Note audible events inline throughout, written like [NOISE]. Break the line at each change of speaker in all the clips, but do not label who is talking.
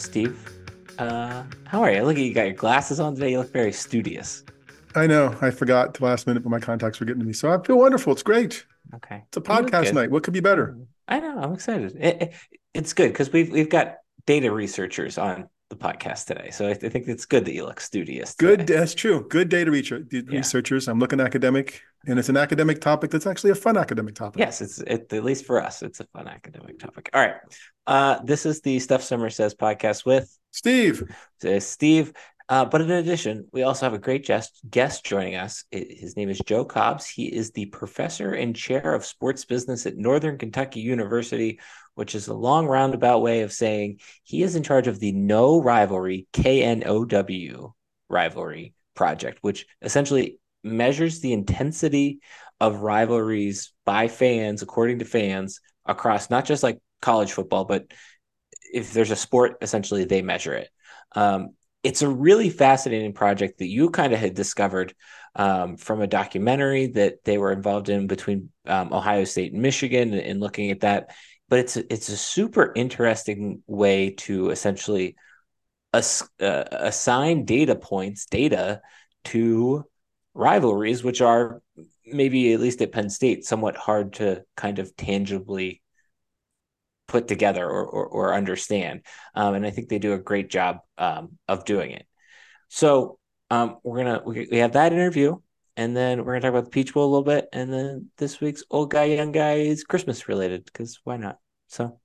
Steve. Uh, how are you? Look at you got your glasses on today. You look very studious.
I know. I forgot the last minute, but my contacts were getting to me. So I feel wonderful. It's great.
Okay.
It's a podcast night. What could be better?
I know. I'm excited. It, it, it's good because we've we've got data researchers on the podcast today. So I, th- I think it's good that you look studious. Today.
Good. That's true. Good day data research, researchers. I'm looking academic, and it's an academic topic that's actually a fun academic topic.
Yes, it's it, at least for us, it's a fun academic topic. All right. Uh, this is the Stuff Somers Says podcast with
Steve.
Uh, Steve. Uh, but in addition, we also have a great guest guest joining us. His name is Joe Cobbs. He is the professor and chair of sports business at Northern Kentucky University, which is a long roundabout way of saying he is in charge of the Know Rivalry KNOW rivalry project, which essentially measures the intensity of rivalries by fans, according to fans, across not just like college football, but if there's a sport, essentially they measure it. Um, it's a really fascinating project that you kind of had discovered um, from a documentary that they were involved in between um, Ohio State and Michigan, and, and, looking at that. But it's a, it's a super interesting way to essentially ass, uh, assign data points, data to rivalries, which are maybe at least at Penn State somewhat hard to kind of tangibly put together or, or, or understand. Um, and I think they do a great job um, of doing it. So um, we're gonna we, we have that interview, and then we're gonna talk about the Peach Bowl a little bit, and then this week's old guy, young guy is Christmas related because why not? So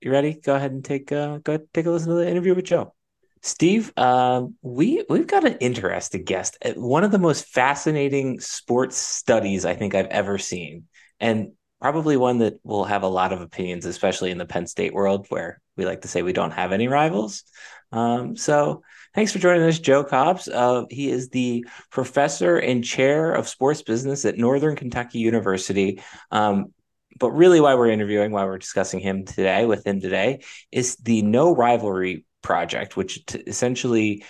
you ready? Go ahead and take uh, go ahead, take a listen to the interview with Joe. Steve, um, we we've got an interesting guest. One of the most fascinating sports studies I think I've ever seen, and probably one that will have a lot of opinions, especially in the Penn State world, where we like to say we don't have any rivals. Um, so thanks for joining us, Joe Cobbs. Uh, he is the professor and chair of sports business at Northern Kentucky University. Um, but really, why we're interviewing, why we're discussing him today with him today, is the Know Rivalry Project, which t- essentially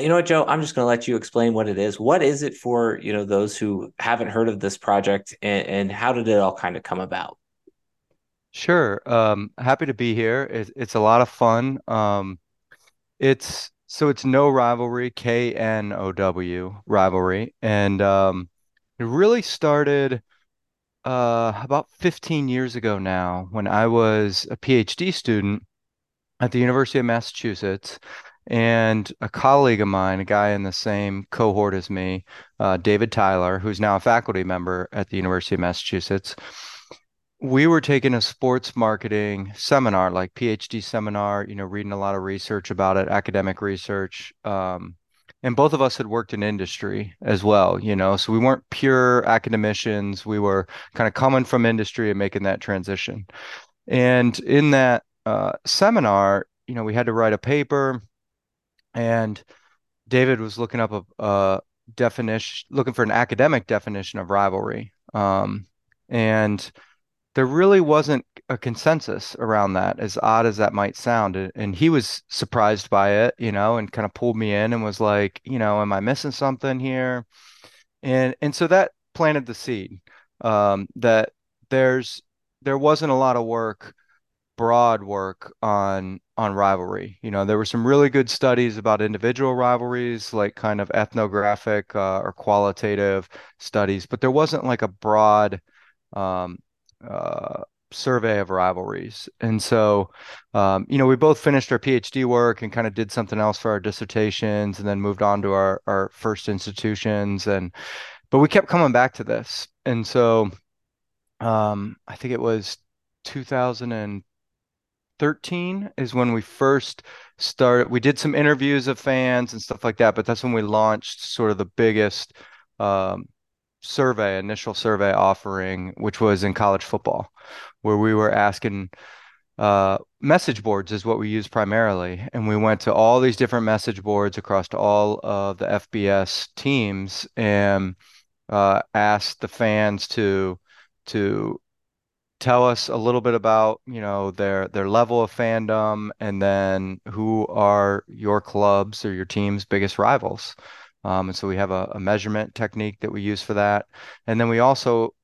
you know what, Joe? I'm just going to let you explain what it is. What is it for you know those who haven't heard of this project, and, and how did it all kind of come about?
Sure. Um, happy to be here. It, it's a lot of fun. Um, it's so it's Know Rivalry, K N O W rivalry, and um, it really started uh, about 15 years ago now when I was a PhD student at the University of Massachusetts and a colleague of mine, a guy in the same cohort as me, uh, David Tyler, who's now a faculty member at the University of Massachusetts, we were taking a sports marketing seminar, like PhD seminar, you know, reading a lot of research about it, academic research. Um, and both of us had worked in industry as well, you know, so we weren't pure academicians. We were kind of coming from industry and making that transition. And in that uh, seminar, you know, we had to write a paper and David was looking up a, a definition, looking for an academic definition of rivalry, um, and there really wasn't a consensus around that, as odd as that might sound. And he was surprised by it, you know, and kind of pulled me in and was like, you know, am I missing something here? And and so that planted the seed um, that there's there wasn't a lot of work broad work on on rivalry. You know, there were some really good studies about individual rivalries, like kind of ethnographic uh, or qualitative studies, but there wasn't like a broad um, uh, survey of rivalries. And so, um, you know, we both finished our PhD work and kind of did something else for our dissertations, and then moved on to our our first institutions. And but we kept coming back to this, and so um, I think it was 2000 13 is when we first started. We did some interviews of fans and stuff like that, but that's when we launched sort of the biggest um, survey, initial survey offering, which was in college football, where we were asking uh, message boards is what we use primarily. And we went to all these different message boards across all of the FBS teams and uh, asked the fans to to tell us a little bit about you know their their level of fandom and then who are your clubs or your team's biggest rivals. Um, and so we have a, a, measurement technique that we use for that. And then we also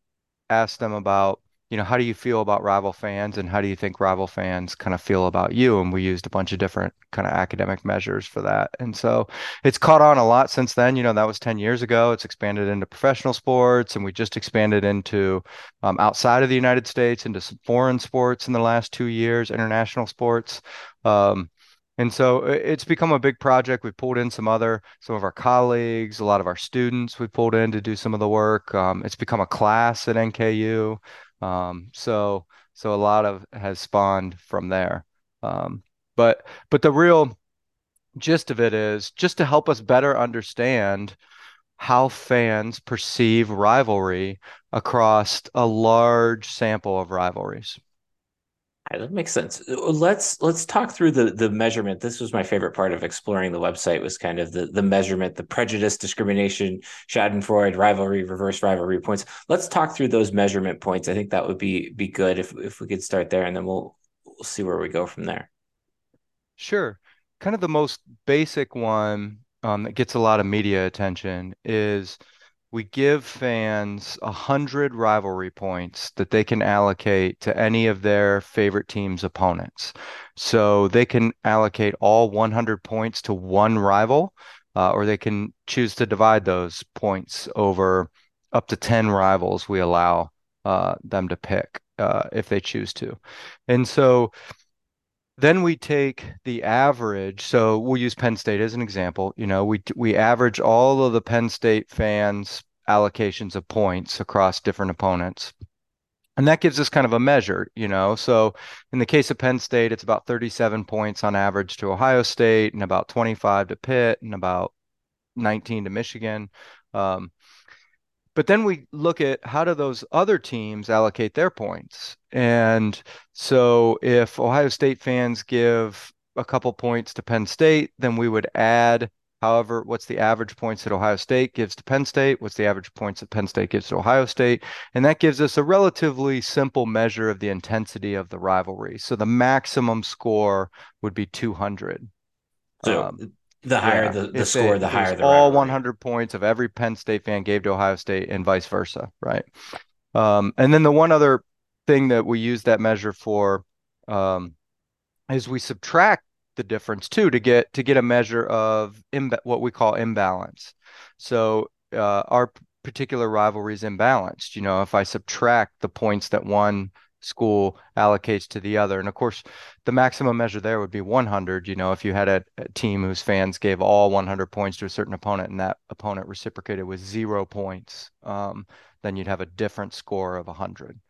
ask them about you know, how do you feel about rival fans and how do you think rival fans kind of feel about you? And we used a bunch of different kind of academic measures for that. And so it's caught on a lot since then. You know, that was 10 years ago. It's expanded into professional sports and we just expanded into um, outside of the United States into some foreign sports in the last two years, international sports. Um, and so it's become a big project. We pulled in some other, some of our colleagues, a lot of our students we pulled in to do some of the work. Um, it's become a class at NKU. Um, so so a lot of has spawned from there. Um, but but the real gist of it is just to help us better understand how fans perceive rivalry across a large sample of rivalries.
That makes sense. Let's let's talk through the the measurement. This was my favorite part of exploring the website was kind of the the measurement, the prejudice, discrimination, Schadenfreude, rivalry, reverse rivalry points. Let's talk through those measurement points. I think that would be be good if if we could start there, and then we'll we'll see where we go from there.
Sure. Kind of the most basic one um, that gets a lot of media attention is we give fans a hundred rivalry points that they can allocate to any of their favorite team's opponents. So they can allocate all 100 points to one rival, uh, or they can choose to divide those points over up to 10 rivals we allow uh, them to pick uh, if they choose to. And so then we take the average. So we'll use Penn State as an example. You know, we we average all of the Penn State fans' allocations of points across different opponents. And that gives us kind of a measure, you know. So in the case of Penn State, it's about 37 points on average to Ohio State and about 25 to Pitt and about 19 to Michigan. Um, but then we look at how do those other teams allocate their points. And so if Ohio State fans give a couple points to Penn State, then we would add however what's the average points that Ohio State gives to Penn State, what's the average points that Penn State gives to Ohio State, and that gives us a relatively simple measure of the intensity of the rivalry. So the maximum score would be 200.
So um, the higher yeah. the, the score, the higher the
all 100 points of every Penn State fan gave to Ohio State, and vice versa, right? Um, and then the one other thing that we use that measure for um, is we subtract the difference too to get to get a measure of what we call imbalance. So uh, our particular rivalry is imbalanced. You know, if I subtract the points that one school allocates to the other. And of course, the maximum measure there would be 100. You know, if you had a, a, team whose fans gave all 100 points to a certain opponent and that opponent reciprocated with zero points, um, then you'd have a different score of 100.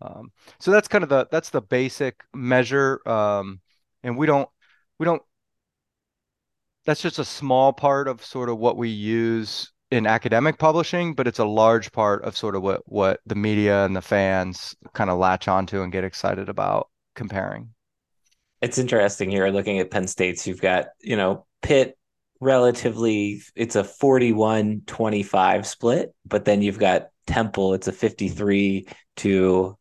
Um, so that's kind of the that's the basic measure. Um, and we don't we don't. That's just a small part of sort of what we use in academic publishing, but it's a large part of sort of what what the media and the fans kind of latch onto and get excited about comparing.
It's interesting here looking at Penn State's. You've got you know Pitt relatively it's a 41 25 split but then you've got temple it's a 53 to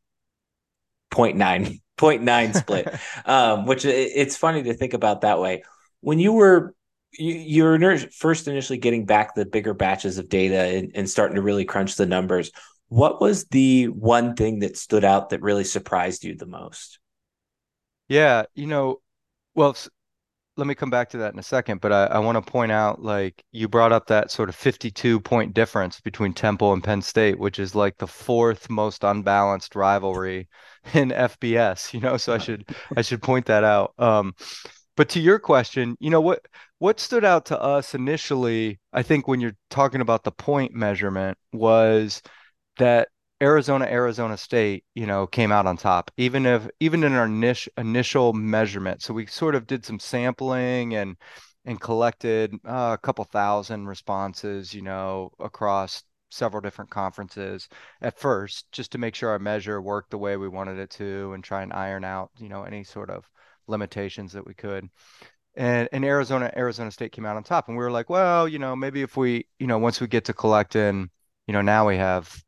0.9 [LAUGHS] 0.9 split [LAUGHS] um, which it's funny to think about that way when you were you, are first initially getting back the bigger batches of data and, and starting to really crunch the numbers. What was the one thing that stood out that really surprised you the most?
Yeah, you know, well, let me come back to that in a second, but I, I want to point out like you brought up that sort of 52 point difference between Temple and Penn State, which is like the fourth most unbalanced rivalry in FBS, you know, so I should I should point that out. Um, but to your question, you know what what stood out to us initially, I think when you're talking about the point measurement was that Arizona Arizona State, you know, came out on top even if even in our niche, initial measurement. So we sort of did some sampling and and collected uh, a couple thousand responses, you know, across several different conferences at first just to make sure our measure worked the way we wanted it to and try and iron out, you know, any sort of limitations that we could. And in Arizona, Arizona State came out on top. And we were like, well, you know, maybe if we, you know, once we get to collecting, you know, now we have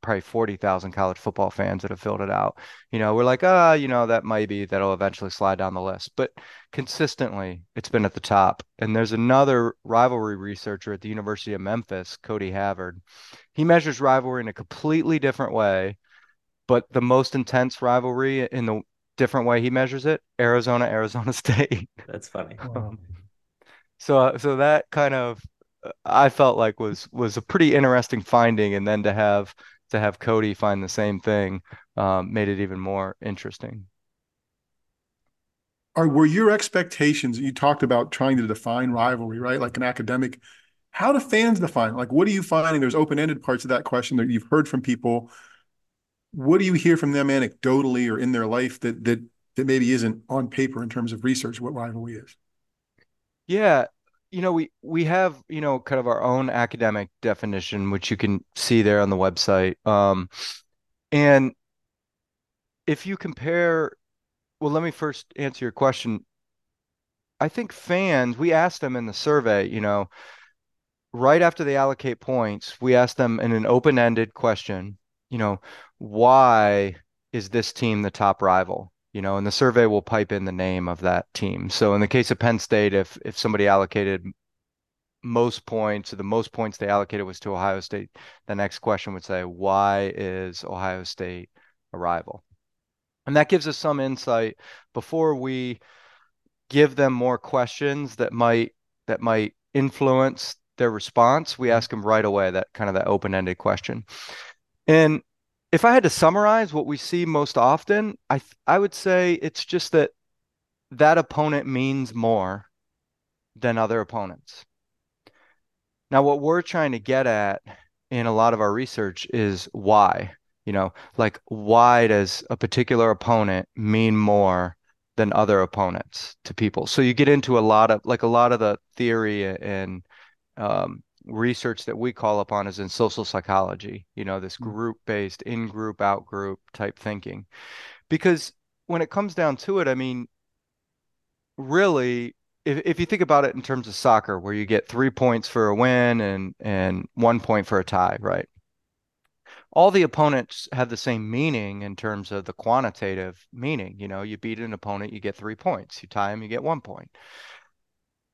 probably 40,000 college football fans that have filled it out. You know, we're like, ah, you know, that might be that'll eventually slide down the list. But consistently, it's been at the top. And there's another rivalry researcher at the University of Memphis, Cody Havard. He measures rivalry in a completely different way but the most intense rivalry in the different way he measures it, Arizona, Arizona [LAUGHS] State.
That's funny.
Um, so uh, so that kind of I felt like was was a pretty interesting finding, and then to have to have Cody find the same thing um, made it even more interesting.
Are were your expectations? You talked about trying to define rivalry, right? Like an academic. How do fans define? Like, what are you finding? There's open-ended parts of that question that you've heard from people. What do you hear from them anecdotally or in their life that that that maybe isn't on paper in terms of research what rivalry is?
Yeah, you know, we we have, you know, kind of our own academic definition, which you can see there on the website. Um, and if you compare, well, let me first answer your question. I think fans, we asked them in the survey, you know, right after they allocate points, we asked them in an open-ended question, you know, why is this team the top rival? you know, and the survey will pipe in the name of that team. So in the case of Penn State, if if somebody allocated most points, or the most points they allocated was to Ohio State, the next question would say, why is Ohio State a rival? And that gives us some insight before we give them more questions that might that might influence their response. We ask them right away that kind of that open-ended question. And if I had to summarize what we see most often, I I would say it's just that that opponent means more than other opponents. Now, what we're trying to get at in a lot of our research is why. You know, like why does a particular opponent mean more than other opponents to people? So you get into a lot of like a lot of the theory and um, research that we call upon is in social psychology, you know, this mm. group based, in group, out group type thinking. Because when it comes down to it, I mean, really, if, if you think about it in terms of soccer, where you get three points for a win and, and one point for a tie, right? All the opponents have the same meaning in terms of the quantitative meaning. You know, you beat an opponent, you get three points. You tie them, you get one point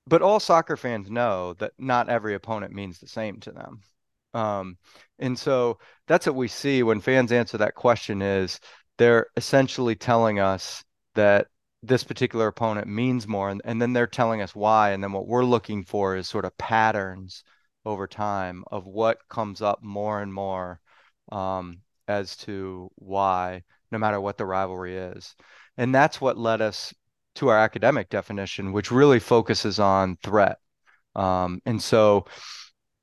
but all soccer fans know that not every opponent means the same to them. Um, and so that's what we see when fans answer that question is they're essentially telling us that this particular opponent means more and, and then they're telling us why and then what we're looking for is sort of patterns over time of what comes up more and more um, as to why no matter what the rivalry is and that's what led us to our academic definition, which really focuses on threat. Um, and so,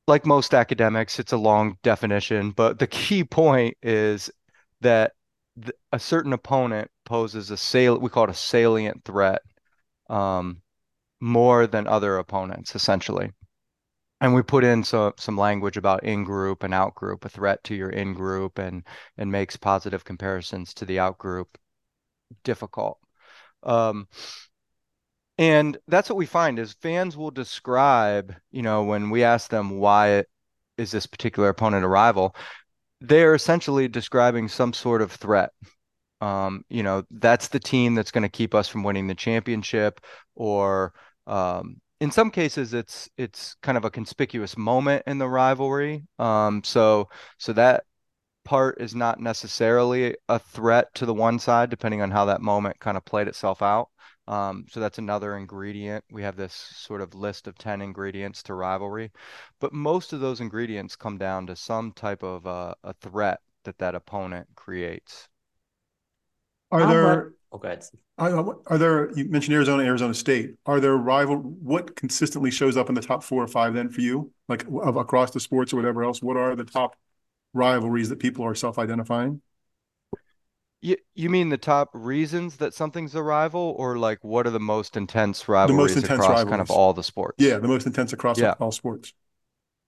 like most academics, it's a long definition, but the key point is that th- a certain opponent poses a sal- we call it a salient threat um, more than other opponents, essentially. And we put in so, some language about in group and out group, a threat to your in group, and and makes positive comparisons to the out group difficult. Um, and that's what we find is fans will describe, you know, when we ask them why is this particular opponent a rival, they're essentially describing some sort of threat. Um, you know, that's the team that's going to keep us from winning the championship, or um, in some cases, it's it's kind of a conspicuous moment in the rivalry. Um, so so that part is not necessarily a threat to the one side, depending on how that moment kind of played itself out. Um, so that's another ingredient. We have this sort of list of 10 ingredients to rivalry, but most of those ingredients come down to some type of uh, a threat that that opponent creates.
Are there?
Oh, go.
Are, are there? You mentioned Arizona, Arizona State. Are there rival? What consistently shows up in the top four or five then for you, like of, across the sports or whatever else? What are the top rivalries that people are self-identifying?
You you mean the top reasons that something's a rival, or like what are the most intense rivalries the most intense across rivalries. kind of all the sports?
Yeah, the most intense across yeah. all sports.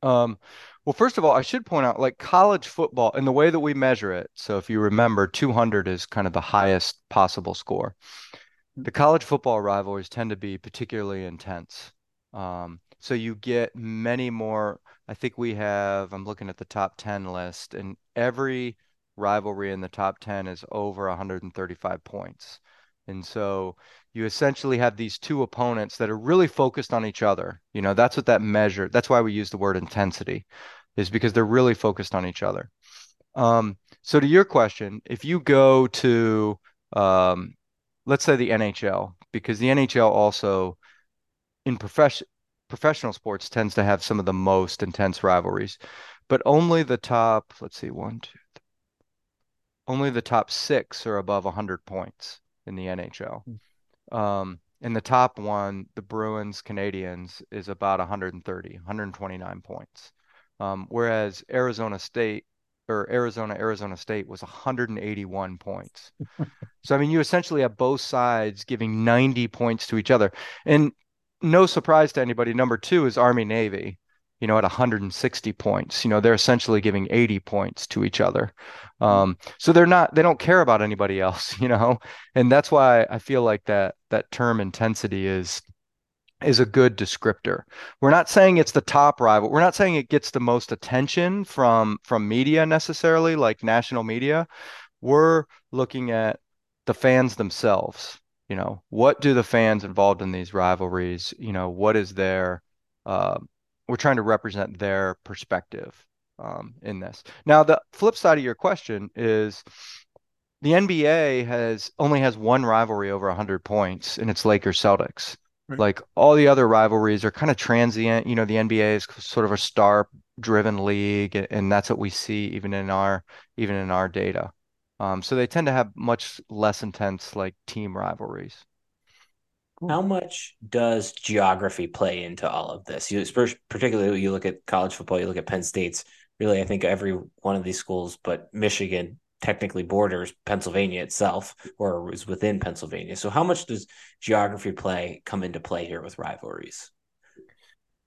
Um, well, first of all, I should point out like college football and the way that we measure it. So if you remember, 200 is kind of the highest possible score. The college football rivalries tend to be particularly intense. Um, so you get many more. I think we have, I'm looking at the top 10 list, and every rivalry in the top 10 is over 135 points. And so you essentially have these two opponents that are really focused on each other. You know, that's what that measure, that's why we use the word intensity, is because they're really focused on each other. Um, So to your question, if you go to um, let's say the NHL, because the NHL also in profession professional sports tends to have some of the most intense rivalries, but only the top, let's see, one, two, three, only the top six are above 100 points in the NHL. Um, and the top one, the Bruins Canadiens, is about 130, 129 points. Um, whereas Arizona State or Arizona, Arizona State was 181 points. [LAUGHS] so, I mean, you essentially have both sides giving 90 points to each other. And no surprise to anybody, number two is Army Navy, you know, at 160 points. You know, they're essentially giving 80 points to each other. Um, so they're not, they don't care about anybody else, [LAUGHS] you know, and that's why I feel like that that term intensity is is a good descriptor. We're not saying it's the top rival. We're not saying it gets the most attention from from media necessarily, like national media. We're looking at the fans themselves. You know, what do the fans involved in these rivalries? You know, what is their? Uh, we're trying to represent their perspective um, in this. Now, the flip side of your question is the NBA has only has one rivalry over 100 points, and it's Lakers Celtics. Right. Like all the other rivalries are kind of transient. You know, the NBA is sort of a star driven league, and that's what we see even in our even in our data. Um, so they tend to have much less intense like team rivalries.
How much does geography play into all of this? You particularly you look at college football, you look at Penn State's. Really, I think every one of these schools, but Michigan technically borders Pennsylvania itself or is within Pennsylvania. So how much does geography play come into play here with rivalries?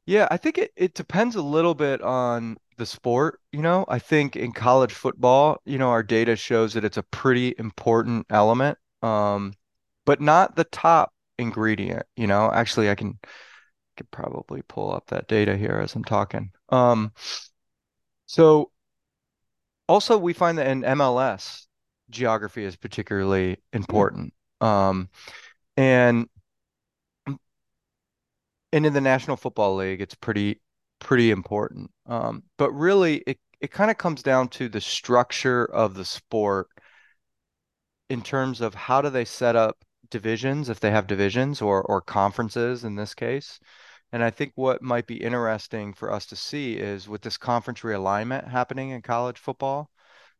Yeah, I think it, it depends a little bit on the sport. You know, I think in college football, you know, our data shows that it's a pretty important element, um, but not the top ingredient. You know, actually, I can could probably pull up that data here as I'm talking. Um, so also, we find that in MLS, geography is particularly important. Um, and and in the National Football League, it's pretty pretty important. Um, but really, it it kind of comes down to the structure of the sport in terms of how do they set up divisions if they have divisions or or conferences in this case. And I think what might be interesting for us to see is with this conference realignment happening in college football,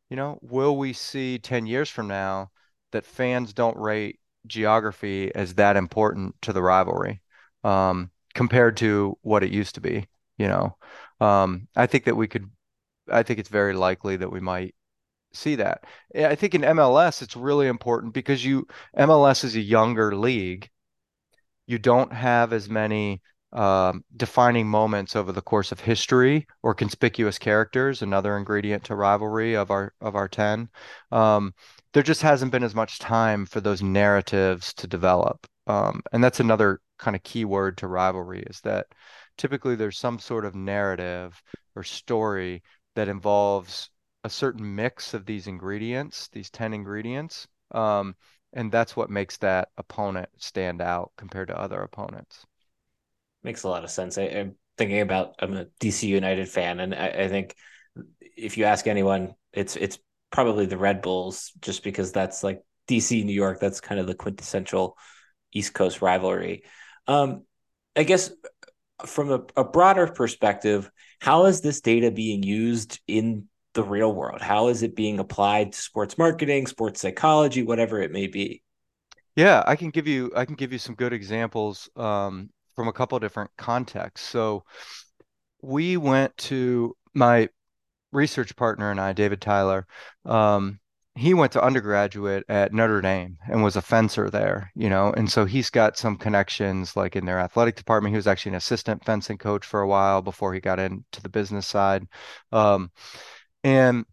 you know, will we see 10 years from now that fans don't rate geography as that important to the rivalry um, compared to what it used to be? You know, um, I think that we could, I think it's very likely that we might see that. I think in MLS, it's really important because you, MLS is a younger league. You don't have as many um, defining moments over the course of history or conspicuous characters, another ingredient to rivalry of our of our 10. Um, there just hasn't been as much time for those narratives to develop. Um, and that's another kind of key word to rivalry is that typically there's some sort of narrative or story that involves a certain mix of these ingredients, these 10 ingredients. Um, and that's what makes that opponent stand out compared to other opponents
makes a lot of sense. I, am thinking about I'm a DC United fan, and I, I, think if you ask anyone, it's it's probably the Red Bulls, just because that's like DC New York. That's kind of the quintessential East Coast rivalry. Um, I guess from a, a broader perspective, how is this data being used in the real world? How is it being applied to sports marketing, sports psychology, whatever it may be?
Yeah, I can give you I can give you some good examples um, from a couple different contexts. So we went to my research partner and I, David Tyler. Um, he went to undergraduate at Notre Dame and was a fencer there, you know, and so he's got some connections like in their athletic department. He was actually an assistant fencing coach for a while before he got into the business side. Um, and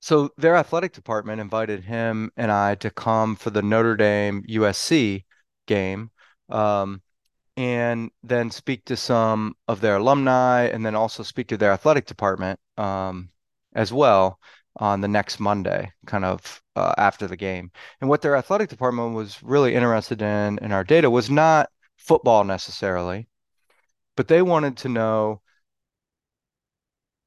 so their athletic department invited him and I to come for the Notre Dame USC game. Um, and then speak to some of their alumni and then also speak to their athletic department um, as well on the next Monday, kind of uh, after the game. And what their athletic department was really interested in in our data was not football necessarily, but they wanted to know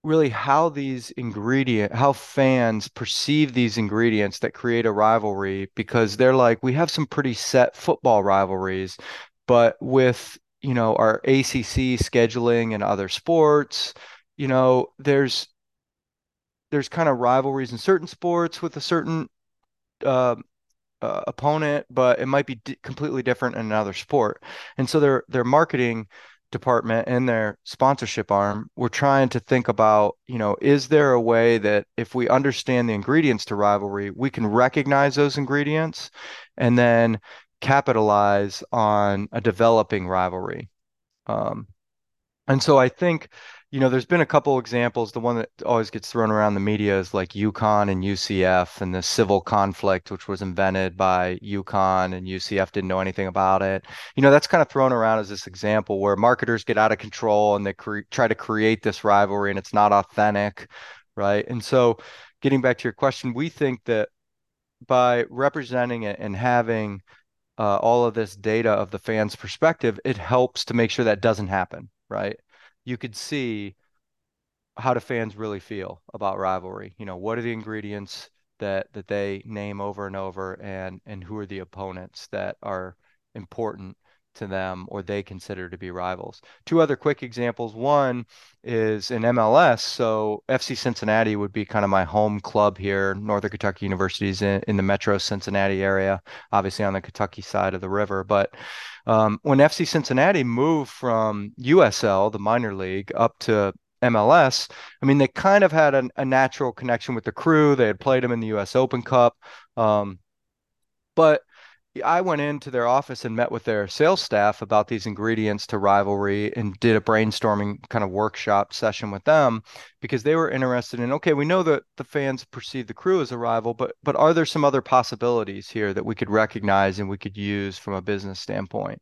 really how these ingredient how fans perceive these ingredients that create a rivalry because they're like we have some pretty set football rivalries but with you know our ACC scheduling and other sports you know there's there's kind of rivalries in certain sports with a certain uh, uh, opponent but it might be d- completely different in another sport. And so their their marketing department and their sponsorship arm we're trying to think about you know is there a way that if we understand the ingredients to rivalry we can recognize those ingredients and then capitalize on a developing rivalry? Um, and so i think you know, there's been a couple examples. The one that always gets thrown around the media is like UConn and UCF and the civil conflict, which was invented by UConn and UCF didn't know anything about it. You know, that's kind of thrown around as this example where marketers get out of control and they cre- try to create this rivalry and it's not authentic, right? And so, getting back to your question, we think that by representing it and having uh, all of this data of the fans' perspective, it helps to make sure that doesn't happen, right? You could see how do fans really feel about rivalry? You know, what are the ingredients that that they name over and over, and and who are the opponents that are important to them or they consider to be rivals. Two other quick examples. One is in MLS. So FC Cincinnati would be kind of my home club here. Northern Kentucky University's in, in the metro Cincinnati area, obviously on the Kentucky side of the river. But um, when FC Cincinnati moved from USL, the minor league, up to MLS, I mean, they kind of had a, a natural connection with the crew. They had played them in the US Open Cup. Um, but I went into their office and met with their sales staff about these ingredients to rivalry and did a brainstorming kind of workshop session with them because they were interested in okay, we know that the fans perceive the crew as a rival, but but are there some other possibilities here that we could recognize and we could use from a business standpoint?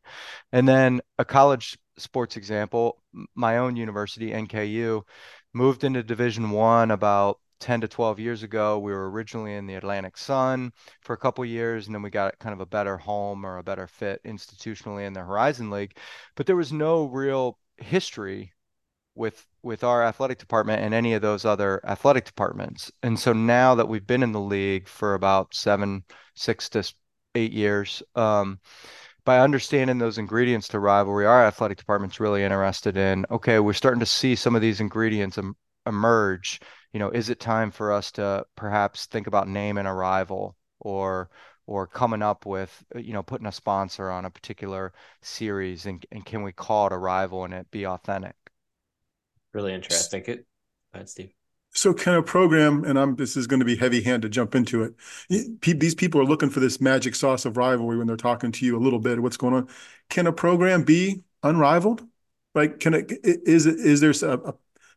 And then a college sports example, my own university, NKU, moved into Division One about 10 to 12 years ago. We were originally in the Atlantic Sun for a couple years, and then we got kind of a better home or a better fit institutionally in the Horizon League. But there was no real history with with our athletic department and any of those other athletic departments. And so now that we've been in the league for about seven, six to eight years, um, by understanding those ingredients to rivalry, our athletic department's really interested in. Okay, we're starting to see some of these ingredients em- emerge you know, is it time for us to perhaps think about naming a rival or or coming up with, uh, you know, putting a sponsor on a particular series and, and can we call it a rival and it be authentic?
Really interesting. It, go Steve.
So can a program, and I'm this is going to be heavy hand to jump into it. These people are looking for this magic sauce of rivalry when they're talking to you a little bit. What's going on? Can a program be unrivaled? Like, can it is is there a, a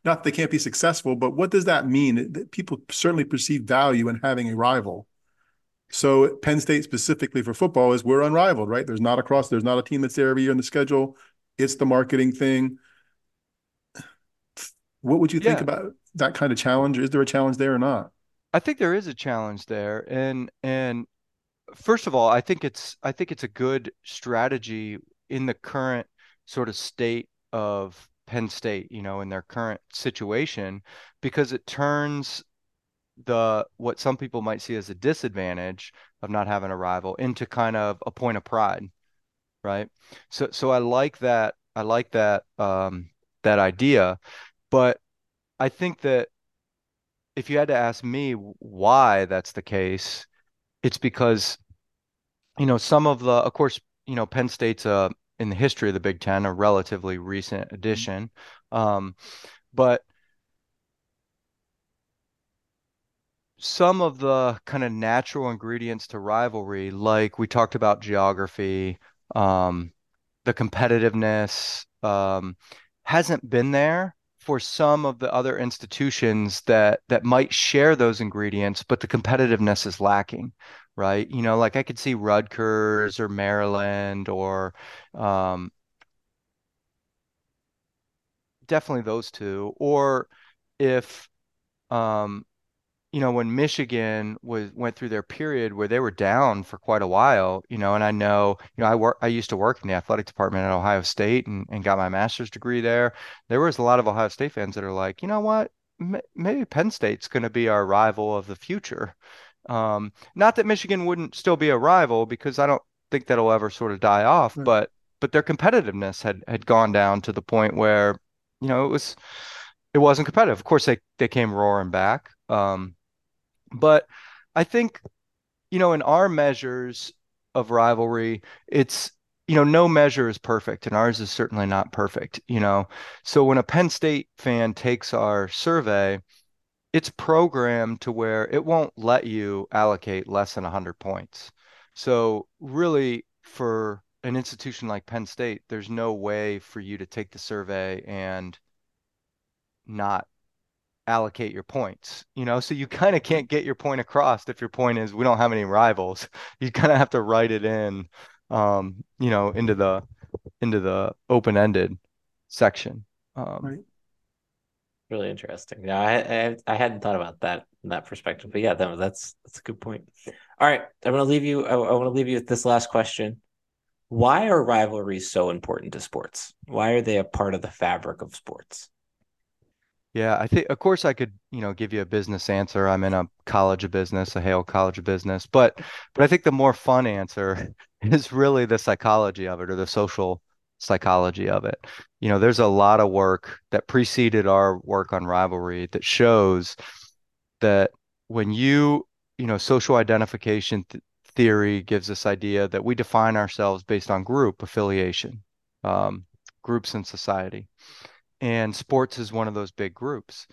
not that they can't be successful, but what does that mean? People certainly perceive value in having a rival. So Penn State specifically for football is we're unrivaled, right? There's not a cross, there's not a team that's there every year in the schedule. It's the marketing thing. What would you yeah. think about that kind of challenge? Is there a challenge there or not?
I think there is a challenge there. And and first of all, I think it's I think it's a good strategy in the current sort of state of Penn State, you know, in their current situation, because it turns the what some people might see as a disadvantage of not having a rival into kind of a point of pride, right? So so I like that I like that um, that idea, but I think that if you had to ask me why that's the case, it's because you know some of the of course you know Penn State's a in the history of the Big Ten, a relatively recent addition. Um, but some of the kind of natural ingredients to rivalry, like we talked about geography, um, the competitiveness, um, hasn't been there for some of the other institutions that that might share those ingredients, but the competitiveness is lacking, right? You know, like I could see Rutgers or Maryland or um, definitely those two. Or if um, you know, when Michigan was went through their period where they were down for quite a while, you know, and I know, you know, I work I used to work in the athletic department at Ohio State and, and got my master's degree there. There was a lot of Ohio State fans that are like, you know what? maybe Penn State's going to be our rival of the future. Um, not that Michigan wouldn't still be a rival because I don't think that'll ever sort of die off, but but their competitiveness had had gone down to the point where you know it was it wasn't competitive. Of course, they they came roaring back, um, but I think you know in our measures of rivalry, it's you know, no measure is perfect, and ours is certainly not perfect, you know. So when a Penn State fan takes our survey, it's programmed to where it won't let you allocate less than 100 points. So really for an institution like Penn State, there's no way for you to take the survey and not allocate your points you know so you kind of can't get your point across if your point is we don't have any rivals [LAUGHS] you kind of have to write it in um, you know, into the into the open-ended section. Um,
right.
Really interesting. Yeah, I, I, I hadn't thought about that in that perspective, but yeah, that, that's that's a good point. All right, I'm going to leave you. I, I want to leave you with this last question. Why are rivalries so important to sports? Why are they a part of the fabric of sports?
Yeah, I think of course I could, you know, give you a business answer. I'm in a college of business, a Haile College of Business, but but I think the more fun answer [LAUGHS] is really the psychology of it or the social psychology of it. You know, there's a lot of work that preceded our work on rivalry that shows that when you, you know, social identification th theory gives this idea that we define ourselves based on group affiliation, um, groups in society and sports is one of those big groups.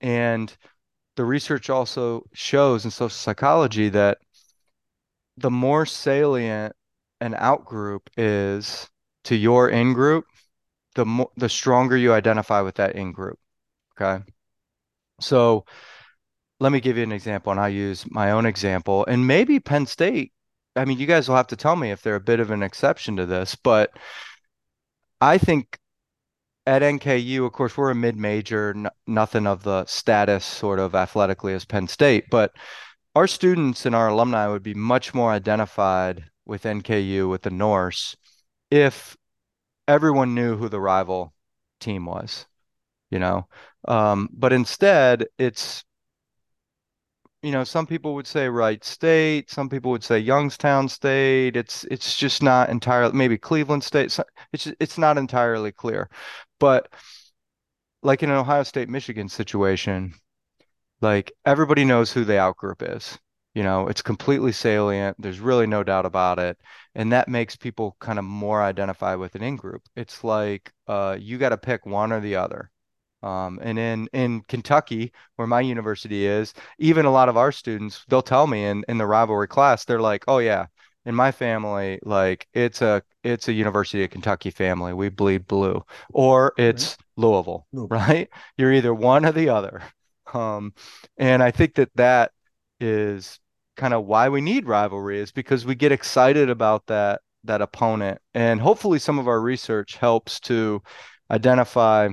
And the research also shows in social psychology that the more salient an outgroup is to your in group, the more the stronger you identify with that in group. Okay. So let me give you an example, and I use my own example. And maybe Penn State, I mean, you guys will have to tell me if they're a bit of an exception to this, but I think at NKU, of course, we're a mid-major, n- nothing of the status sort of athletically as Penn State, but our students and our alumni would be much more identified with NKU, with the Norse, if everyone knew who the rival team was, you know. Um, but instead, it's you know, some people would say Wright State, some people would say Youngstown State. It's it's just not entirely maybe Cleveland State. It's it's not entirely clear. But like in an Ohio State Michigan situation, like everybody knows who the outgroup is. You know, it's completely salient. There's really no doubt about it. And that makes people kind of more identify with an in group. It's like uh, you got to pick one or the other. Um, and in in Kentucky, where my university is, even a lot of our students, they'll tell me in in the rivalry class, they're like, "Oh yeah, in my family, like it's a it's a University of Kentucky family. We bleed blue, or it's right. Louisville, Louisville, [LAUGHS] right? You're either one or the other. Um, and I think that that is kind of why we need rivalry is because we get excited about that that opponent, and hopefully some of our research helps to identify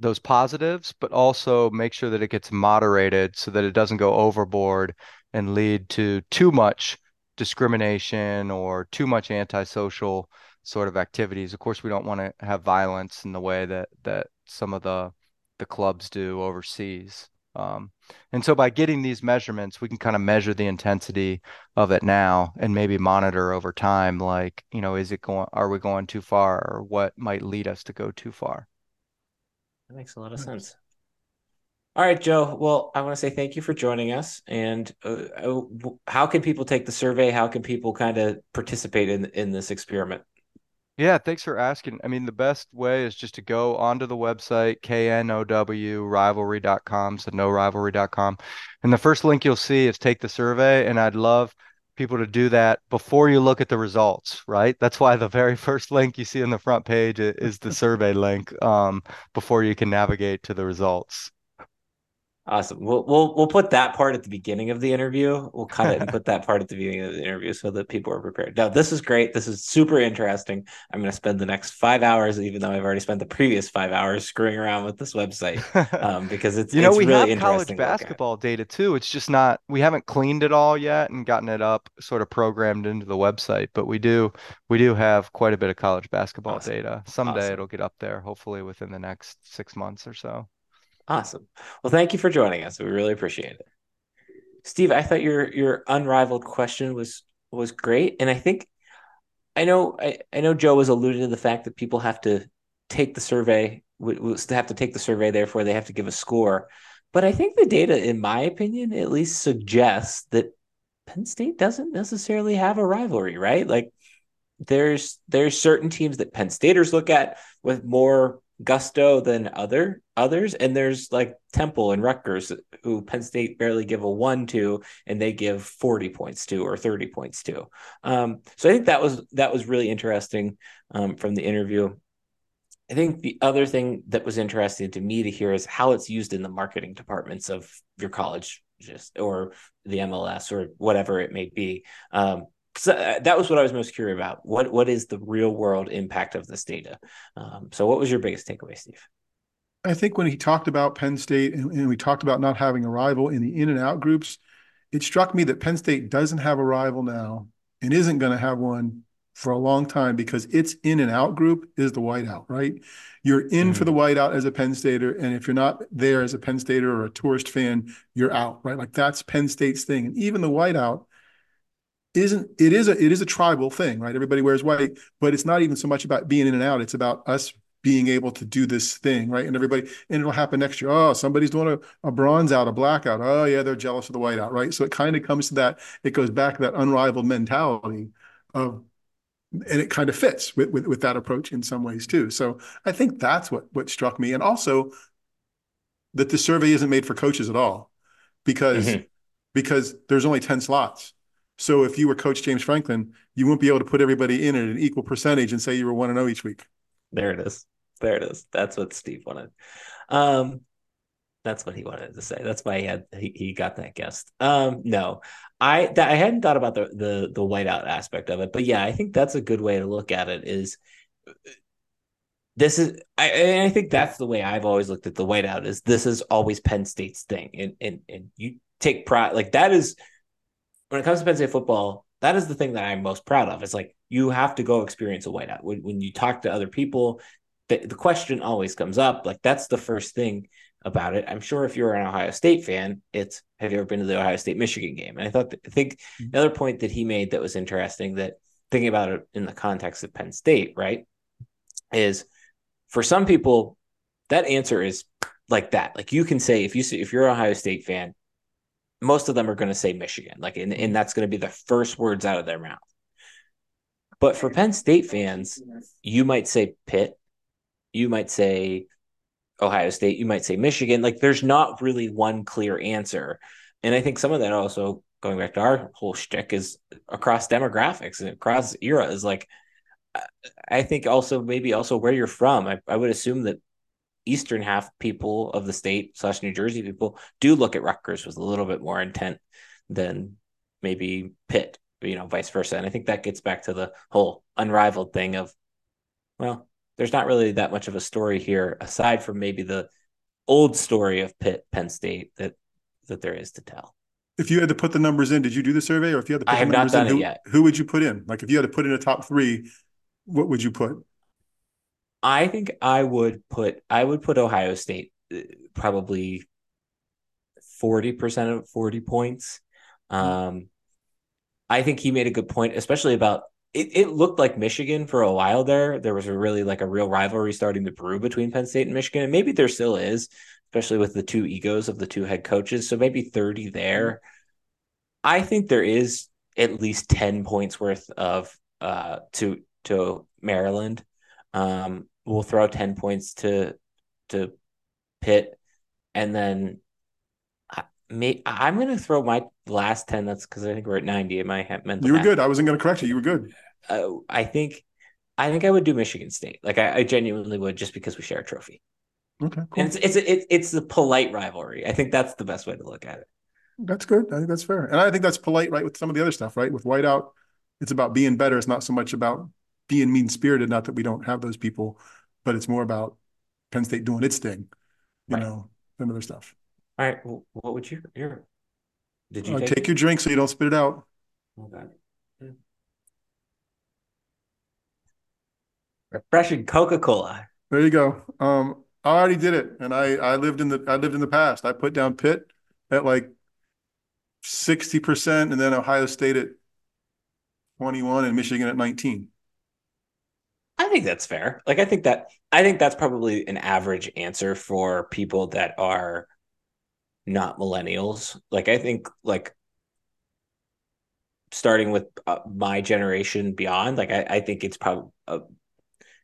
those positives, but also make sure that it gets moderated so that it doesn't go overboard and lead to too much discrimination or too much antisocial sort of activities. Of course, we don't want to have violence in the way that that some of the the clubs do overseas. Um, and so by getting these measurements, we can kind of measure the intensity of it now and maybe monitor over time, like, you know, is it going, are we going too far or what might lead us to go too far?
That makes a lot of sense. All right, Joe. Well, I want to say thank you for joining us. And uh, uh how can people take the survey? How can people kind of participate in in this experiment?
Yeah, thanks for asking. I mean, the best way is just to go onto the website, knowrivalry.com, so knowrivalry.com. And the first link you'll see is take the survey. And I'd love people to do that before you look at the results, right? That's why the very [LAUGHS] first link you see on the front page is the survey link um, before you can navigate to the results.
Awesome. We'll we'll we'll put that part at the beginning of the interview. We'll cut it and [LAUGHS] put that part at the beginning of the interview so that people are prepared. Now, this is great. This is super interesting. I'm going to spend the next five hours, even though I've already spent the previous five hours screwing around with this website, um, [LAUGHS] because it's
you know
it's
we
really
have college basketball data too. It's just not we haven't cleaned it all yet and gotten it up sort of programmed into the website, but we do we do have quite a bit of college basketball awesome. data. Someday awesome. it'll get up there, hopefully within the next six months or so.
Awesome. Well, thank you for joining us. We really appreciate it. Steve, I thought your your unrivaled question was was great, and I think I know I, I know Joe was alluded to the fact that people have to take the survey, have to take the survey, therefore they have to give a score. But I think the data, in my opinion, at least suggests that Penn State doesn't necessarily have a rivalry, right? Like there's there's certain teams that Penn Staters look at with more gusto than other others, and there's like Temple and Rutgers who Penn State barely give a one to, and they give forty points to or thirty points to. Um, so I think that was that was really interesting um, from the interview. I think the other thing that was interesting to me to hear is how it's used in the marketing departments of your college, just or the MLS or whatever it may be. Um, so uh, that was what I was most curious about. What what is the real world impact of this data? Um, so, what was your biggest takeaway, Steve?
I think when he talked about Penn State and, and, we talked about not having a rival in the in and out groups, it struck me that Penn State doesn't have a rival now and isn't going to have one for a long time because its in and out group is the whiteout, right? You're in mm-hmm. for the whiteout as a Penn Stater, and if you're not there as a Penn Stater or a tourist fan, you're out, right? Like that's Penn State's thing. And even the whiteout isn't it is a it is a tribal thing, right? Everybody wears white, but it's not even so much about being in and out. It's about us being able to do this thing, right? And everybody, and it'll happen next year. Oh, somebody's doing a, a bronze out, a blackout. Oh, yeah, they're jealous of the white out, right? So it kind of comes to that, it goes back to that unrivaled mentality of, and it kind of fits with, with, with that approach in some ways too. So I think that's what, what struck me. And also that the survey isn't made for coaches at all because, mm-hmm. because there's only 10 slots. So if you were Coach James Franklin, you wouldn't be able to put everybody in at an equal percentage and say you were one and zero oh each week.
There it is. There it is. That's what Steve wanted. Um, that's what he wanted to say. That's why he had he, he got that guest. Um, no, I that I hadn't thought about the the the whiteout aspect of it, but yeah, I think that's a good way to look at it. Is this is I I think that's the way I've always looked at the whiteout. Is this is always Penn State's thing, and and and you take pride like that is when it comes to Penn State football. That is the thing that I'm most proud of. It's like you have to go experience a whiteout. When, when you talk to other people, the, the question always comes up. Like that's the first thing about it. I'm sure if you're an Ohio State fan, it's have you ever been to the Ohio State Michigan game? And I thought that, I think mm-hmm. the other point that he made that was interesting that thinking about it in the context of Penn State, right, is for some people that answer is like that. Like you can say if you if you're an Ohio State fan, most of them are going to say Michigan, like and, and mm. that's going to be the first words out of their mouth. But for Penn State fans, you might say Pitt, you might say Ohio State, you might say Michigan. Like there's not really one clear answer. And I think some of that also going back to our whole shtick is across demographics and across era is like I think also maybe also where you're from. I, I would assume that eastern half people of the state slash New Jersey people do look at Rutgers with a little bit more intent than maybe Pitt you know, vice versa. And I think that gets back to the whole unrivaled thing of, well, there's not really that much of a story here aside from maybe the old story of Pitt, Penn State that that there is to tell.
If you had to put the numbers in, did you do the survey, or if you had to put I
have
the
numbers not done
in,
who, yet.
who would you put in? Like if you had to put in a top three, what would you put?
I think I would put I would put Ohio State uh, probably forty percent of forty points. Um, I think he made a good point, especially about it, it looked like Michigan for a while there. There was a really like a real rivalry starting to brew between Penn State and Michigan. And maybe there still is, especially with the two egos of the two head coaches. So maybe 30 there. I think there is at least 10 points worth of uh to to Maryland. Um we'll throw 10 points to to Pitt and then me, I'm going to throw my last 10. That's because I think we're at 90. Am I meant
You were good. I wasn't going to correct you. You were good.
Uh, I think, I think I would do Michigan State. Like I, I genuinely would, just because we share a trophy.
Okay,
cool. And it's it's it's it's the polite rivalry. I think that's the best way to look at it.
That's good. I think that's fair, and I think that's polite, right? With some of the other stuff, right? With whiteout, it's about being better. It's not so much about being mean spirited. Not that we don't have those people, but it's more about Penn State doing its thing, you right. know, and other stuff.
All right. Well, what would you? Your
did you uh, take, take your drink so you don't spit it out?
Okay. Refreshing Coca Cola.
There you go. Um, I already did it, and I I lived in the I lived in the past. I put down Pitt at like sixty percent, and then Ohio State at twenty one, and Michigan at nineteen.
I think that's fair. Like I think that I think that's probably an average answer for people that are not millennials. Like I think like starting with uh, my generation beyond, like I, I think it's probably a,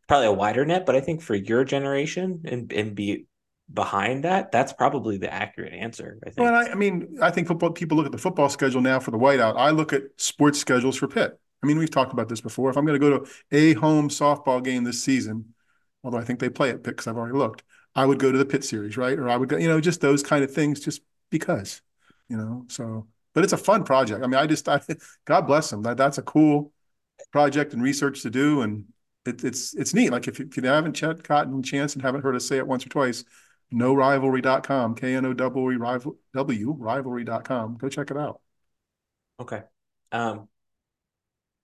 probably a wider net, but I think for your generation and and be behind that, that's probably the accurate answer. I think.
Well, I, I mean, I think football people look at the football schedule now for the whiteout. I look at sports schedules for Pitt. I mean, we've talked about this before. If I'm going to go to a home softball game this season, although I think they play at Pitt because I've already looked, I would go to the Pitt series, right? Or I would go, you know, just those kind of things, just because, you know. So, but it's a fun project. I mean, I just, I, [LAUGHS] God bless them. That that's a cool project and research to do, and it, it's it's neat. Like if you, if you haven't ch- gotten a chance and haven't heard us say it once or twice, no K N O W rival W rivalry.com. Go check it out.
Okay. Um,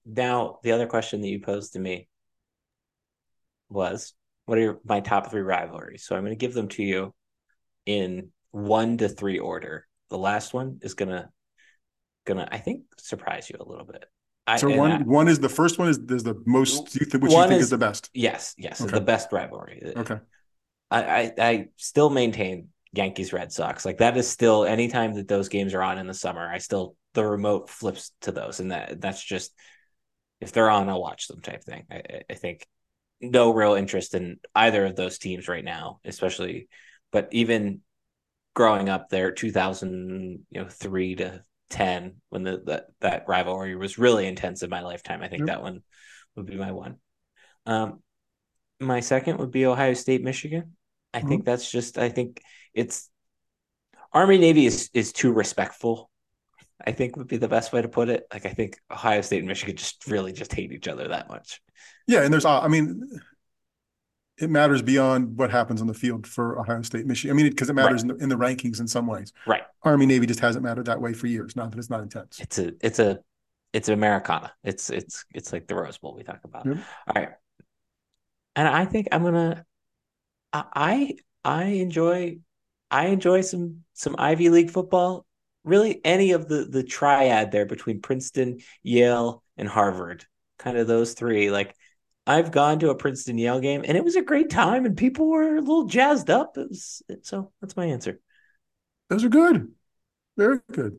now, the other question that you posed to me was what are your, my top three rivalries? So I'm going to give them to you in one to three order. The last one is gonna gonna I think surprise you a little bit. I,
so one I, one is the first one is, is the most you th- which you think is, is, the best.
Yes, yes, okay. the best rivalry.
Okay.
I, I I still maintain Yankees Red Sox. Like that is still anytime that those games are on in the summer, I still the remote flips to those, and that that's just if they're on, I'll watch them type thing. I, I think no real interest in either of those teams right now, especially. But even growing up there, 2000, you know, three to 10, when the that, that rivalry was really intense in my lifetime, I think yep. that one would be my one. Um, my second would be Ohio State, Michigan. I mm-hmm. think that's just, I think it's Army Navy is is too respectful I think would be the best way to put it. Like I think Ohio State and Michigan just really just hate each other that much.
Yeah, and there's I mean it matters beyond what happens on the field for Ohio State, Michigan. I mean, because it, it, matters right. in, the, in, the, rankings in some ways.
Right.
Army Navy just hasn't mattered that way for years. Not that it's not intense.
It's a it's a it's Americana. It's it's it's like the Rose Bowl we talk about. Yep. All right. And I think I'm gonna I I enjoy I enjoy some some Ivy League football really any of the the triad there between Princeton, Yale, and Harvard. Kind of those three. Like I've gone to a Princeton Yale game and it was a great time and people were a little jazzed up. It was so that's my answer.
Those are good. Very good.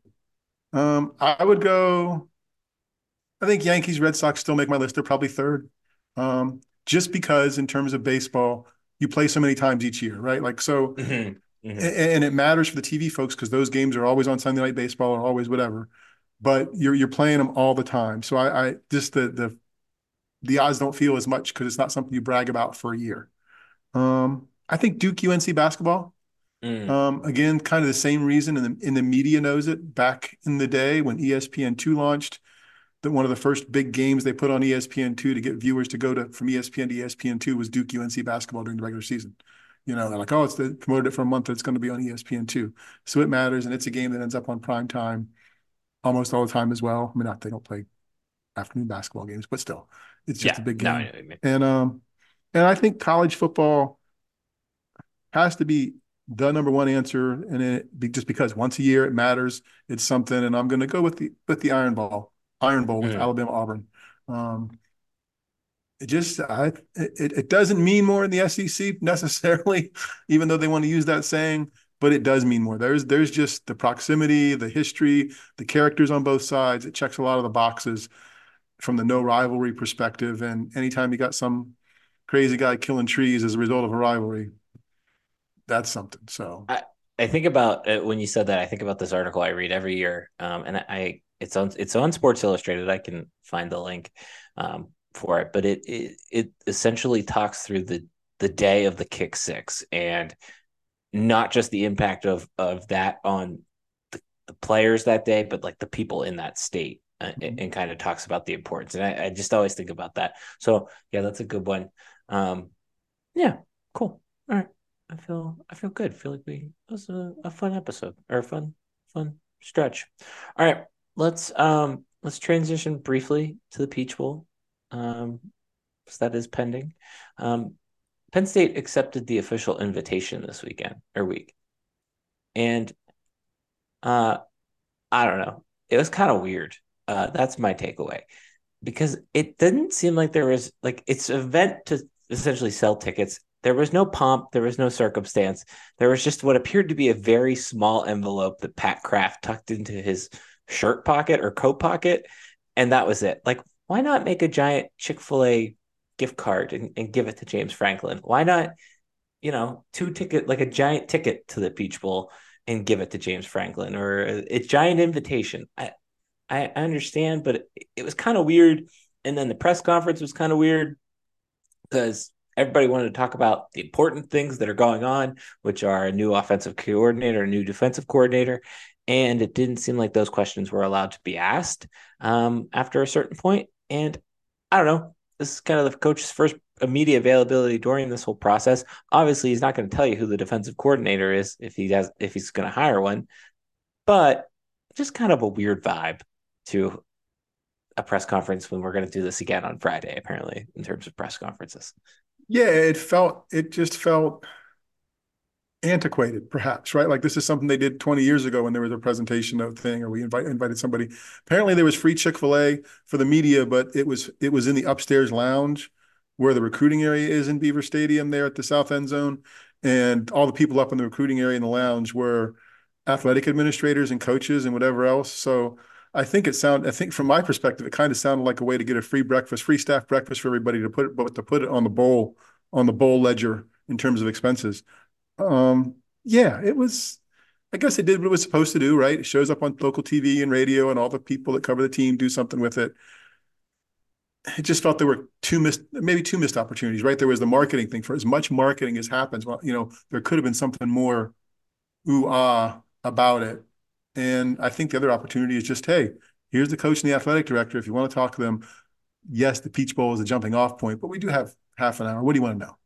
Um, I would go. I think Yankees, Red Sox still make my list. They're probably third. Um, just because in terms of baseball, you play so many times each year, right? Like so mm-hmm. Mm-hmm. And, it matters for the TV folks because those games are always on Sunday Night Baseball or always whatever. But you're you're playing them all the time. So I, I just the the the odds don't feel as much because it's not something you brag about for a year. Um, I think Duke UNC basketball. Mm. Um, again, kind of the same reason, and the, and the media knows it. Back in the day when ESPN two launched, that one of the first big games they put on ESPN two to get viewers to go to from ESPN to ESPN two was Duke UNC basketball during the regular season. You know, they're like, oh, it's the, promoted it for a month. It's going to be on ESPN two, so it matters, and it's a game that ends up on prime time almost all the time as well. I mean, not they don't play afternoon basketball games, but still, it's just yeah, a big game. No, I mean. And um, and I think college football has to be the number one answer, and it be just because once a year it matters. It's something, and I'm going to go with the with the Iron Ball, Iron Bowl with mm. Alabama Auburn. Um, it just I it, it doesn't mean more in the SEC [LAUGHS] necessarily, even though they want to use that saying, but it does mean more. There's there's just the proximity, the history, the characters on both sides. It checks a lot of the boxes from the Know Rivalry perspective. And anytime you got some crazy guy killing trees as a result of a rivalry, that's something. So
I, I think about uh, when you said that, I think about this article I read every year. Um, and I, it's on, it's on Sports Illustrated. I can find the link. Um, for it, but it, it it essentially talks through the the day of the kick six and not just the impact of of that on the, the players that day, but like the people in that state. Uh, mm-hmm. and, and, kind of talks about the importance. And I, I, just always think about that. So yeah, that's a good one. Um, yeah, cool. All right. I feel I feel good. I feel like we it was a, a fun episode or a fun fun stretch. All right, let's um let's transition briefly to the Peach Bowl um, so that is pending. Um, Penn State accepted the official invitation this weekend or week. And uh I don't know. It was kind of weird. Uh that's my takeaway. Because it didn't seem like there was like it's event to essentially sell tickets. There was no pomp, there was no circumstance. There was just what appeared to be a very small envelope that Pat Kraft tucked into his shirt pocket or coat pocket, and that was it. Like, why not make a giant Chick fil A gift card and, and give it to James Franklin? Why not, you know, two ticket, like a giant ticket to the Peach Bowl and give it to James Franklin or a, a giant invitation? I, I understand, but it, it was kind of weird. And then the press conference was kind of weird because everybody wanted to talk about the important things that are going on, which are a new offensive coordinator, a new defensive coordinator. And it didn't seem like those questions were allowed to be asked um, after a certain point. And I don't know. This is kind of the coach's first media availability during this whole process. Obviously, he's not going to tell you who the defensive coordinator is if he has if he's going to hire one. But just kind of a weird vibe to a press conference when we're going to do this again on Friday, apparently, in terms of press conferences.
Yeah, it felt, it just felt antiquated, perhaps, right? Like this is something they did 20 years ago when there was a presentation note thing, or we invite, invited somebody. Apparently, there was free Chick Fil A for the media, but it was it was in the upstairs lounge where the recruiting area is in Beaver Stadium, there at the south end zone, and all the people up in the recruiting area in the lounge were athletic administrators and coaches and whatever else. So I think it sound. I think from my perspective, it kind of sounded like a way to get a free breakfast, free staff breakfast for everybody to put it, but to put it on the bowl on the bowl ledger in terms of expenses. Um, yeah, it was. I guess it did what it was supposed to do, right? It shows up on local TV and radio, and all the people that cover the team do something with it. It just felt there were two missed, maybe two missed opportunities, right? There was the marketing thing. For as much marketing as happens, well, you know, there could have been something more ooh ah about it and I think the other opportunity is just, hey, here's the coach and the athletic director. If you want to talk to them, yes, the Peach Bowl is a jumping off point, but we do have half an hour. What do you want to know?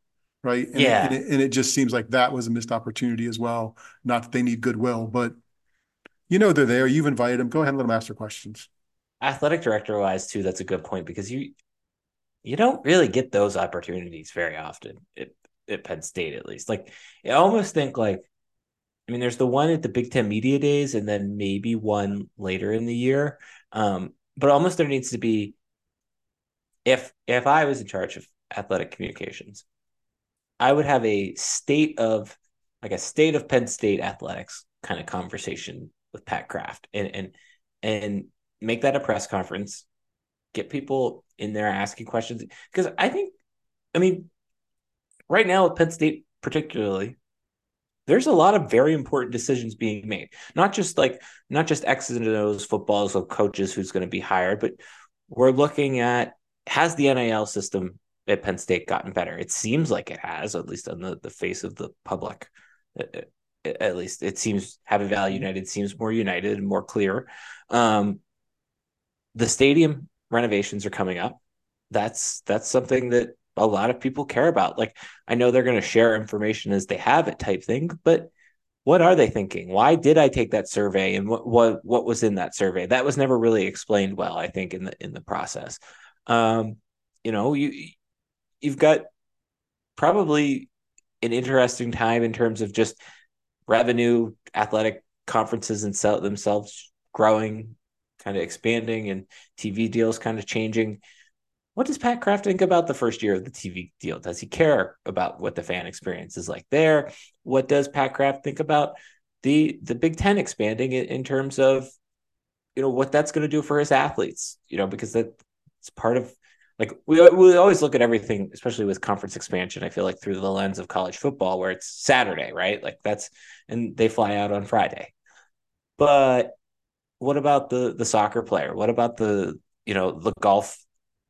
Right. And
yeah.
It, and, it, and it just seems like that was a missed opportunity as well. Not that they need goodwill, but you know they're there. You've invited them. Go ahead and let them ask their questions.
Athletic director wise, too, that's a good point because you you don't really get those opportunities very often at, at Penn State, at least. Like I almost think like I mean, there's the one at the Big Ten Media Days, and then maybe one later in the year. Um, but almost there needs to be, if if I was in charge of athletic communications, I would have a state of like a state of Penn State athletics kind of conversation with Pat Kraft, and and and make that a press conference, get people in there asking questions because I think, I mean, right now with Penn State particularly, there's a lot of very important decisions being made. Not just like not just X's and O's footballs of coaches who's going to be hired, but we're looking at has the NIL system at Penn State gotten better? It seems like it has, at least on the, the face of the public. At least it seems Happy Valley United seems more united and more clear. Um, the stadium renovations are coming up. That's that's something that a lot of people care about. Like I know they're going to share information as they have it type thing, but what are they thinking? Why did I take that survey and what what what was in that survey? That was never really explained well, I think in the in the process. Um, you know, you you've got probably an interesting time in terms of just revenue, athletic conferences and sell themselves growing, kind of expanding and TV deals kind of changing. What does Pat Kraft think about the first year of the TV deal? Does he care about what the fan experience is like there? What does Pat Kraft think about the the Big Ten expanding in, in terms of you know what that's going to do for his athletes? You know, because that's part of like we we always look at everything, especially with conference expansion. I feel like through the lens of college football, where it's Saturday, right? Like that's and they fly out on Friday. But what about the the soccer player? What about the you know the golf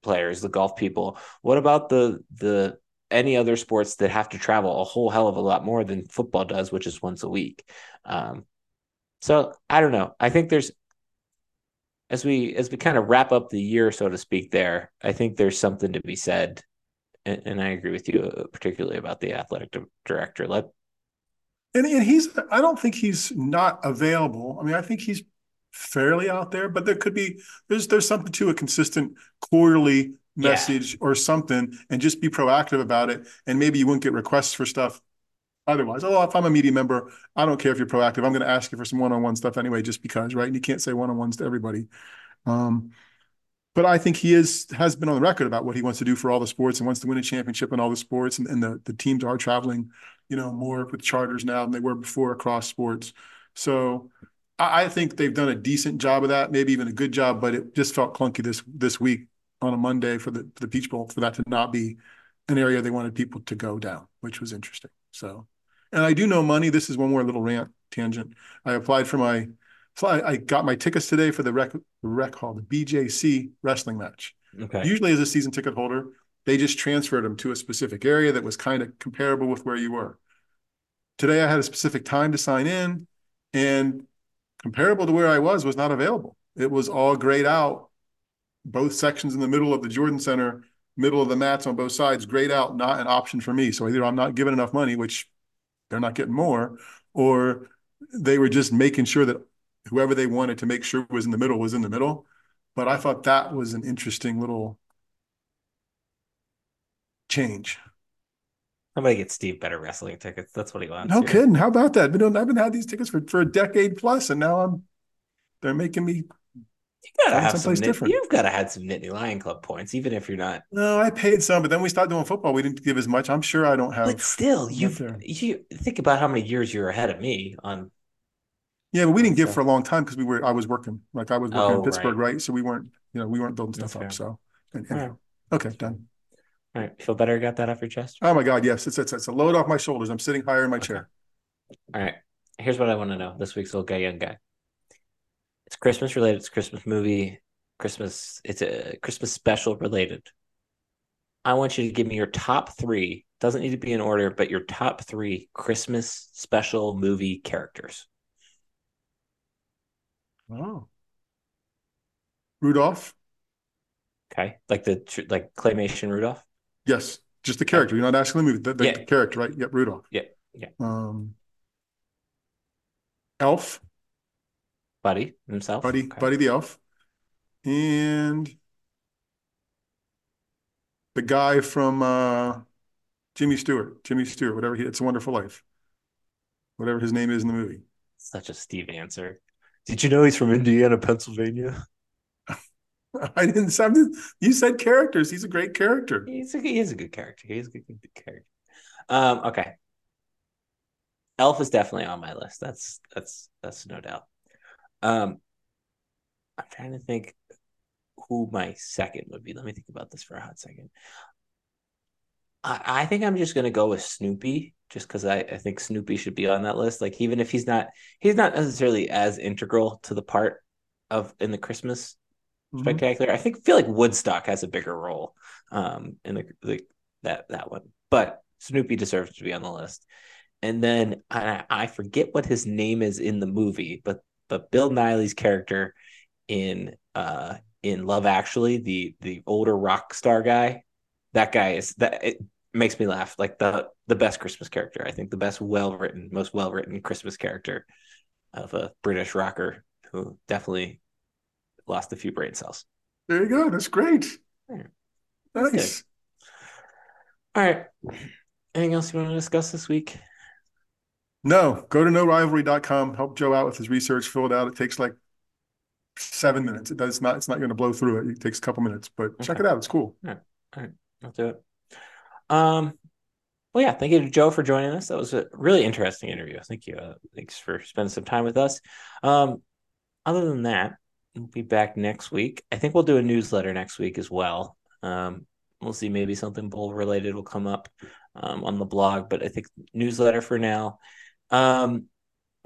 players, the golf people. What about the the any other sports that have to travel a whole hell of a lot more than football does, which is once a week? Um, so I don't know. I think there's as we as we kind of wrap up the year, so to speak. There, I think there's something to be said, and, and I agree with you, uh, particularly about the athletic director. Let
and, and he's I don't think he's not available. I mean, I think he's fairly out there, but there could be there's there's something to a consistent quarterly message yeah. or something and just be proactive about it. And maybe you wouldn't get requests for stuff otherwise. Oh, if I'm a media member, I don't care if you're proactive. I'm going to ask you for some one-on-one stuff anyway, just because, right? And you can't say one-on-ones to everybody. Um, but I think he is has been on the record about what he wants to do for all the sports and wants to win a championship in all the sports. And, and the the teams are traveling, you know, more with charters now than they were before across sports. So I, I think they've done a decent job of that, maybe even a good job. But it just felt clunky this this week on a Monday for the for the Peach Bowl for that to not be an area they wanted people to go down, which was interesting. So, and I do know money. This is one more little rant tangent. I applied for my I, I, got my tickets today for the rec, the rec hall, the BJC wrestling match. Okay. Usually, as a season ticket holder, they just transferred them to a specific area that was kind of comparable with where you were. Today, I had a specific time to sign in, and comparable to where I was was not available. It was all grayed out, both sections in the middle of the Jordan Center, middle of the mats on both sides, grayed out, not an option for me. So either I'm not given enough money, which they're not getting more, or they were just making sure that whoever they wanted to make sure was in the middle was in the middle. But I thought that was an interesting little change.
I'm gonna get Steve better wrestling tickets. That's what he wants.
No kidding. How about that? I've been, I've been had these tickets for, for a decade plus, and now I'm they're making me
you gotta have some different. You've got to have some Nittany Lion Club points, even if you're not.
No, I paid some, but then we started doing football. We didn't give as much. I'm sure I don't have.
But still, you you think about how many years you're ahead of me on
yeah, but we didn't give for a long time because we were I was working like I was working oh, in Pittsburgh, right. right. So we weren't you know we weren't building stuff up. So and, and, right. okay, done.
All right, feel better. Got that off your chest.
Oh my God, yes, it's it's, it's a load off my shoulders. I'm sitting higher in my okay. chair.
All right, here's what I want to know. This week's little guy, young guy. It's Christmas related. It's Christmas movie. Christmas. It's a Christmas special related. I want you to give me your top three. Doesn't need to be in order, but your top three Christmas special movie characters.
Oh. Rudolph?
Okay. Like the like claymation Rudolph?
Yes. Just the character. You're not asking the movie. The, the, yeah. the character, right? Yep, Rudolph.
Yeah. Yeah. Um
Elf.
Buddy himself.
Buddy, okay. Buddy the Elf. And the guy from uh Jimmy Stewart. Jimmy Stewart, whatever he it's a wonderful life. Whatever his name is in the movie.
Such a Steve answer. Did you know he's from Indiana, Pennsylvania? [LAUGHS] [LAUGHS]
I didn't. say you said characters. He's a great character.
He's a, he is a good character. He's a good, good character. Um, okay. Elf is definitely on my list. That's that's that's no doubt. Um, I'm trying to think who my second would be. Let me think about this for a hot second. I, I think I'm just gonna go with Snoopy just because I, I think Snoopy should be on that list. Like even if he's not he's not necessarily as integral to the part of in the Christmas mm-hmm. spectacular. I think feel like Woodstock has a bigger role um in the, the that that one. But Snoopy deserves to be on the list. And then I, I forget what his name is in the movie, but but Bill Nighy's character in uh in Love Actually, the the older rock star guy, that guy is that it, makes me laugh. Like the the best Christmas character. I think the best well written, most well written Christmas character of a British rocker who definitely lost a few brain cells.
There you go. That's great. Nice.
All right. Anything else you want to discuss this week?
No. Go to knowrivalry.com. Help Joe out with his research. Fill it out. It takes like seven minutes. It does not. It's not going to blow through it. It takes a couple minutes, but okay. check it out. It's cool.
All right. All right. I'll do it. Um, well, yeah, thank you to Joe for joining us. That was a really interesting interview. Thank you. Uh, thanks for spending some time with us. Um, other than that, we'll be back next week. I think we'll do a newsletter next week as well. Um, we'll see. Maybe something bowl related will come up um, on the blog, but I think newsletter for now. Um,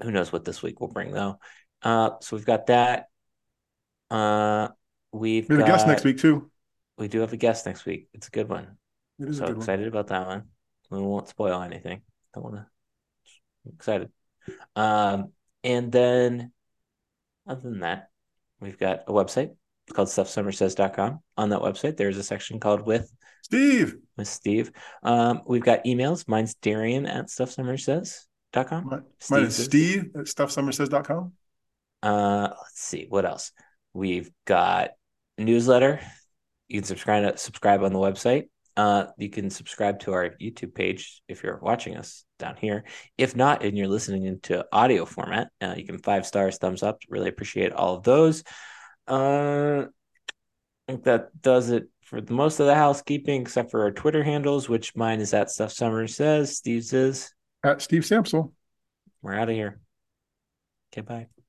who knows what this week will bring though? Uh, so we've got that. Uh, we've
we have got, a guest next week too.
We do have a guest next week. It's a good one. It is so excited one. about that one. We won't spoil anything. Don't want to. Excited. Um, and then, other than that, we've got a website called stuffsomerssays.com. On that website, there's a section called with
Steve.
With Steve. Um, we've got emails. Mine's Darian at stuffsomerssays.com.
Mine, mine is Steve at stuffsomerssays.com.
Uh, let's see what else. We've got newsletter you can subscribe subscribe on the website. Uh, you can subscribe to our YouTube page if you're watching us down here. If not, and you're listening into audio format, uh, you can five stars, thumbs up. Really appreciate all of those. Uh, I think that does it for the most of the housekeeping, except for our Twitter handles, which mine is at Stuff Somers says. Steve's is
At Steve Samsel.
We're out of here. Okay, bye.